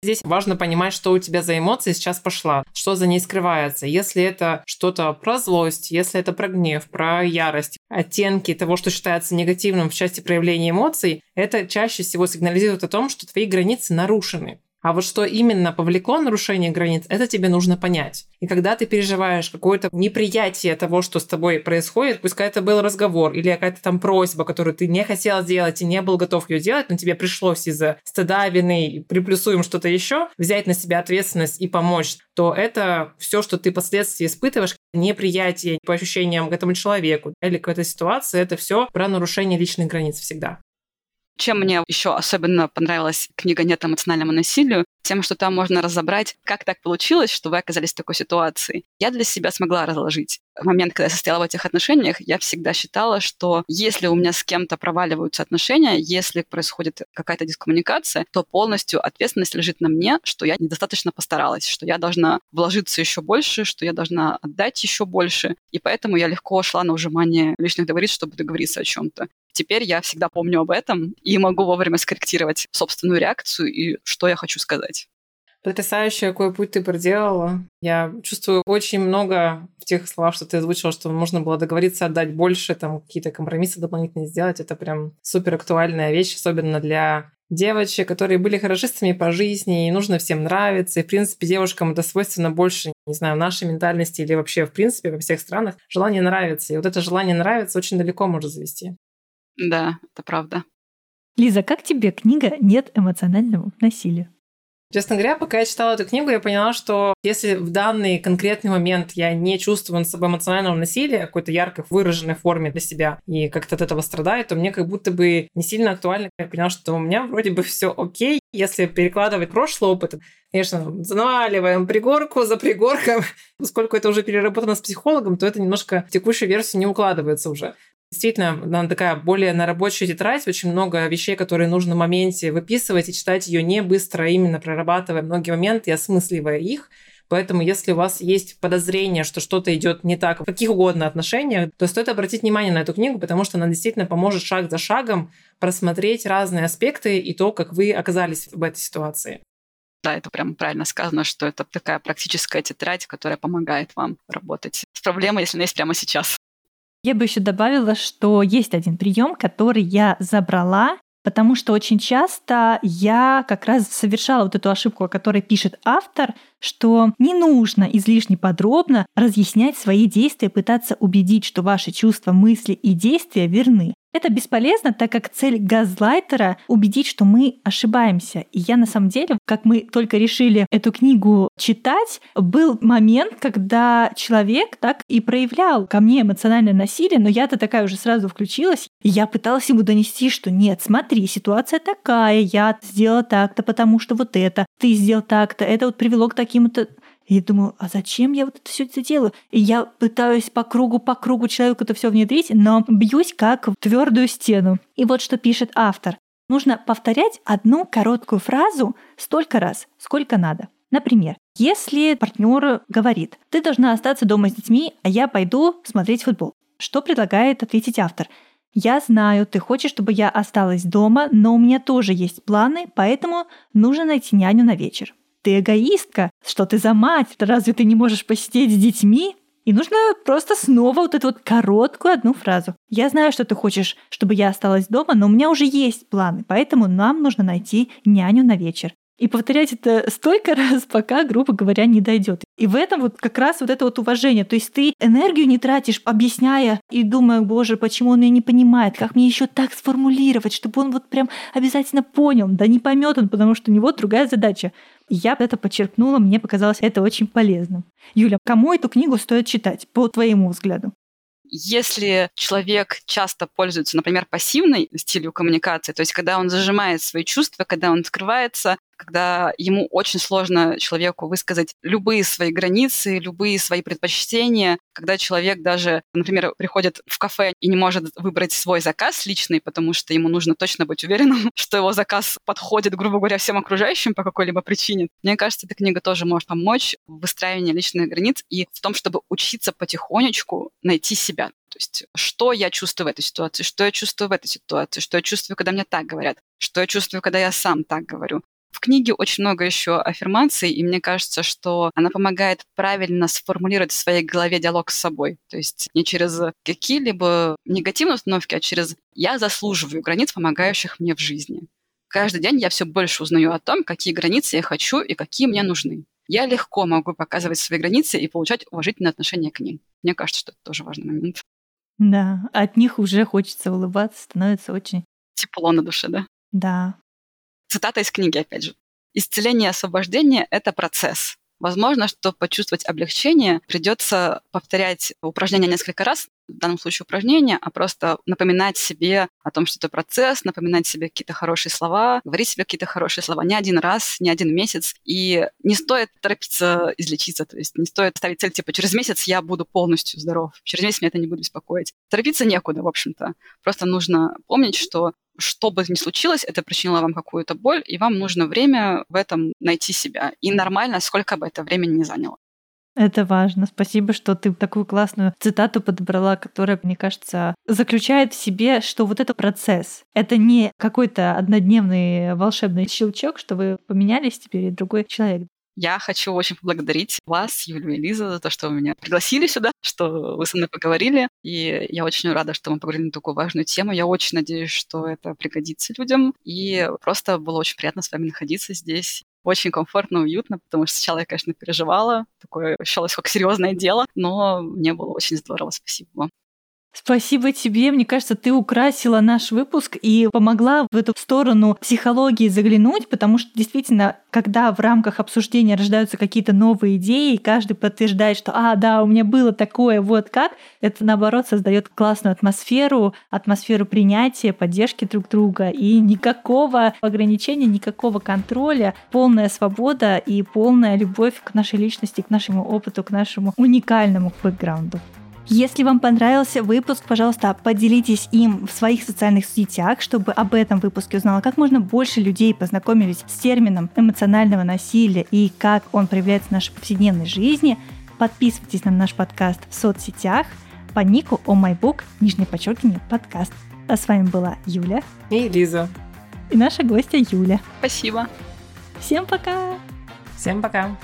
Speaker 2: Здесь важно понимать, что у тебя за эмоция сейчас пошла, что за ней скрывается. Если это что-то про злость, если это про гнев, про ярость, оттенки того, что считается негативным в части проявления эмоций, это чаще всего сигнализирует о том, что твои границы нарушены. А вот что именно повлекло нарушение границ, это тебе нужно понять. И когда ты переживаешь какое-то неприятие того, что с тобой происходит, пускай это был разговор или какая-то там просьба, которую ты не хотел сделать и не был готов ее делать, но тебе пришлось из-за стыда, вины, приплюсуем что-то еще, взять на себя ответственность и помочь, то это все, что ты впоследствии испытываешь, неприятие по ощущениям к этому человеку или к этой ситуации, это все про нарушение личных границ всегда.
Speaker 3: Чем мне еще особенно понравилась книга «Нет эмоциональному насилию», тем, что там можно разобрать, как так получилось, что вы оказались в такой ситуации. Я для себя смогла разложить. В момент, когда я состояла в этих отношениях, я всегда считала, что если у меня с кем-то проваливаются отношения, если происходит какая-то дискоммуникация, то полностью ответственность лежит на мне, что я недостаточно постаралась, что я должна вложиться еще больше, что я должна отдать еще больше. И поэтому я легко шла на ужимание личных договорит, чтобы договориться о чем-то. Теперь я всегда помню об этом и могу вовремя скорректировать собственную реакцию и что я хочу сказать.
Speaker 2: Потрясающе, какой путь ты проделала. Я чувствую очень много в тех словах, что ты озвучила, что можно было договориться отдать больше, там какие-то компромиссы дополнительные сделать. Это прям супер актуальная вещь, особенно для девочек, которые были хорошистами по жизни, и нужно всем нравиться. И, в принципе, девушкам это свойственно больше, не знаю, в нашей ментальности или вообще, в принципе, во всех странах. Желание нравится. И вот это желание нравится очень далеко может завести.
Speaker 3: Да, это правда.
Speaker 1: Лиза, как тебе книга «Нет эмоционального насилия»?
Speaker 2: Честно говоря, пока я читала эту книгу, я поняла, что если в данный конкретный момент я не чувствую над собой эмоционального насилия, какой-то яркой выраженной форме для себя, и как-то от этого страдаю, то мне как будто бы не сильно актуально. Я поняла, что у меня вроде бы все окей. Если перекладывать прошлый опыт, конечно, заваливаем пригорку за пригорком. <laughs> Поскольку это уже переработано с психологом, то это немножко в текущую версию не укладывается уже. Действительно, она такая более на рабочую тетрадь, очень много вещей, которые нужно в моменте выписывать и читать ее не быстро, а именно прорабатывая многие моменты и осмысливая их. Поэтому, если у вас есть подозрение, что что-то идет не так в каких угодно отношениях, то стоит обратить внимание на эту книгу, потому что она действительно поможет шаг за шагом просмотреть разные аспекты и то, как вы оказались в этой ситуации.
Speaker 3: Да, это прям правильно сказано, что это такая практическая тетрадь, которая помогает вам работать с проблемой, если она есть прямо сейчас.
Speaker 1: Я бы еще добавила, что есть один прием, который я забрала, потому что очень часто я как раз совершала вот эту ошибку, о которой пишет автор, что не нужно излишне подробно разъяснять свои действия, пытаться убедить, что ваши чувства, мысли и действия верны. Это бесполезно, так как цель газлайтера — убедить, что мы ошибаемся. И я на самом деле, как мы только решили эту книгу читать, был момент, когда человек так и проявлял ко мне эмоциональное насилие, но я-то такая уже сразу включилась, и я пыталась ему донести, что нет, смотри, ситуация такая, я сделала так-то, потому что вот это, ты сделал так-то, это вот привело к таким-то и думаю, а зачем я вот это все это делаю? И я пытаюсь по кругу, по кругу человеку это все внедрить, но бьюсь как в твердую стену. И вот что пишет автор. Нужно повторять одну короткую фразу столько раз, сколько надо. Например, если партнер говорит, ты должна остаться дома с детьми, а я пойду смотреть футбол. Что предлагает ответить автор? Я знаю, ты хочешь, чтобы я осталась дома, но у меня тоже есть планы, поэтому нужно найти няню на вечер ты эгоистка, что ты за мать, разве ты не можешь посидеть с детьми? И нужно просто снова вот эту вот короткую одну фразу. Я знаю, что ты хочешь, чтобы я осталась дома, но у меня уже есть планы, поэтому нам нужно найти няню на вечер. И повторять это столько <laughs> раз, пока, грубо говоря, не дойдет. И в этом вот как раз вот это вот уважение. То есть ты энергию не тратишь, объясняя и думая, боже, почему он меня не понимает, как мне еще так сформулировать, чтобы он вот прям обязательно понял. Да не поймет он, потому что у него другая задача. Я это подчеркнула, мне показалось это очень полезным. Юля, кому эту книгу стоит читать, по твоему взгляду?
Speaker 3: Если человек часто пользуется, например, пассивной стилью коммуникации, то есть когда он зажимает свои чувства, когда он скрывается, когда ему очень сложно человеку высказать любые свои границы, любые свои предпочтения, когда человек даже, например, приходит в кафе и не может выбрать свой заказ личный, потому что ему нужно точно быть уверенным, <laughs> что его заказ подходит, грубо говоря, всем окружающим по какой-либо причине. Мне кажется, эта книга тоже может помочь в выстраивании личных границ и в том, чтобы учиться потихонечку найти себя. То есть, что я чувствую в этой ситуации, что я чувствую в этой ситуации, что я чувствую, когда мне так говорят, что я чувствую, когда я сам так говорю. В книге очень много еще аффирмаций, и мне кажется, что она помогает правильно сформулировать в своей голове диалог с собой. То есть не через какие-либо негативные установки, а через «я заслуживаю границ, помогающих мне в жизни». Каждый день я все больше узнаю о том, какие границы я хочу и какие мне нужны. Я легко могу показывать свои границы и получать уважительное отношение к ним. Мне кажется, что это тоже важный момент.
Speaker 1: Да, от них уже хочется улыбаться, становится очень...
Speaker 3: Тепло на душе, да?
Speaker 1: Да.
Speaker 3: Цитата из книги, опять же. Исцеление и освобождение – это процесс. Возможно, что почувствовать облегчение придется повторять упражнение несколько раз, в данном случае упражнение, а просто напоминать себе о том, что это процесс, напоминать себе какие-то хорошие слова, говорить себе какие-то хорошие слова не один раз, не один месяц. И не стоит торопиться излечиться, то есть не стоит ставить цель, типа, через месяц я буду полностью здоров, через месяц меня это не будет беспокоить. Торопиться некуда, в общем-то. Просто нужно помнить, что что бы ни случилось, это причинило вам какую-то боль, и вам нужно время в этом найти себя. И нормально, сколько бы это времени не заняло.
Speaker 1: Это важно. Спасибо, что ты такую классную цитату подобрала, которая, мне кажется, заключает в себе, что вот это процесс. Это не какой-то однодневный волшебный щелчок, что вы поменялись теперь и другой человек.
Speaker 3: Я хочу очень поблагодарить вас, Юлю и Лиза, за то, что меня пригласили сюда, что вы со мной поговорили. И я очень рада, что мы поговорили на такую важную тему. Я очень надеюсь, что это пригодится людям. И просто было очень приятно с вами находиться здесь очень комфортно, уютно, потому что сначала я, конечно, переживала, такое ощущалось как серьезное дело, но мне было очень здорово, спасибо.
Speaker 1: Спасибо тебе. Мне кажется, ты украсила наш выпуск и помогла в эту сторону психологии заглянуть, потому что действительно, когда в рамках обсуждения рождаются какие-то новые идеи, и каждый подтверждает, что «а, да, у меня было такое, вот как», это, наоборот, создает классную атмосферу, атмосферу принятия, поддержки друг друга, и никакого ограничения, никакого контроля, полная свобода и полная любовь к нашей личности, к нашему опыту, к нашему уникальному бэкграунду. Если вам понравился выпуск, пожалуйста, поделитесь им в своих социальных сетях, чтобы об этом выпуске узнало как можно больше людей, познакомились с термином эмоционального насилия и как он проявляется в нашей повседневной жизни. Подписывайтесь на наш подкаст в соцсетях по нику о MyBook, нижнее подчеркивание, подкаст. А с вами была Юля.
Speaker 2: И Лиза.
Speaker 1: И наша гостья Юля.
Speaker 3: Спасибо.
Speaker 1: Всем пока!
Speaker 2: Всем пока!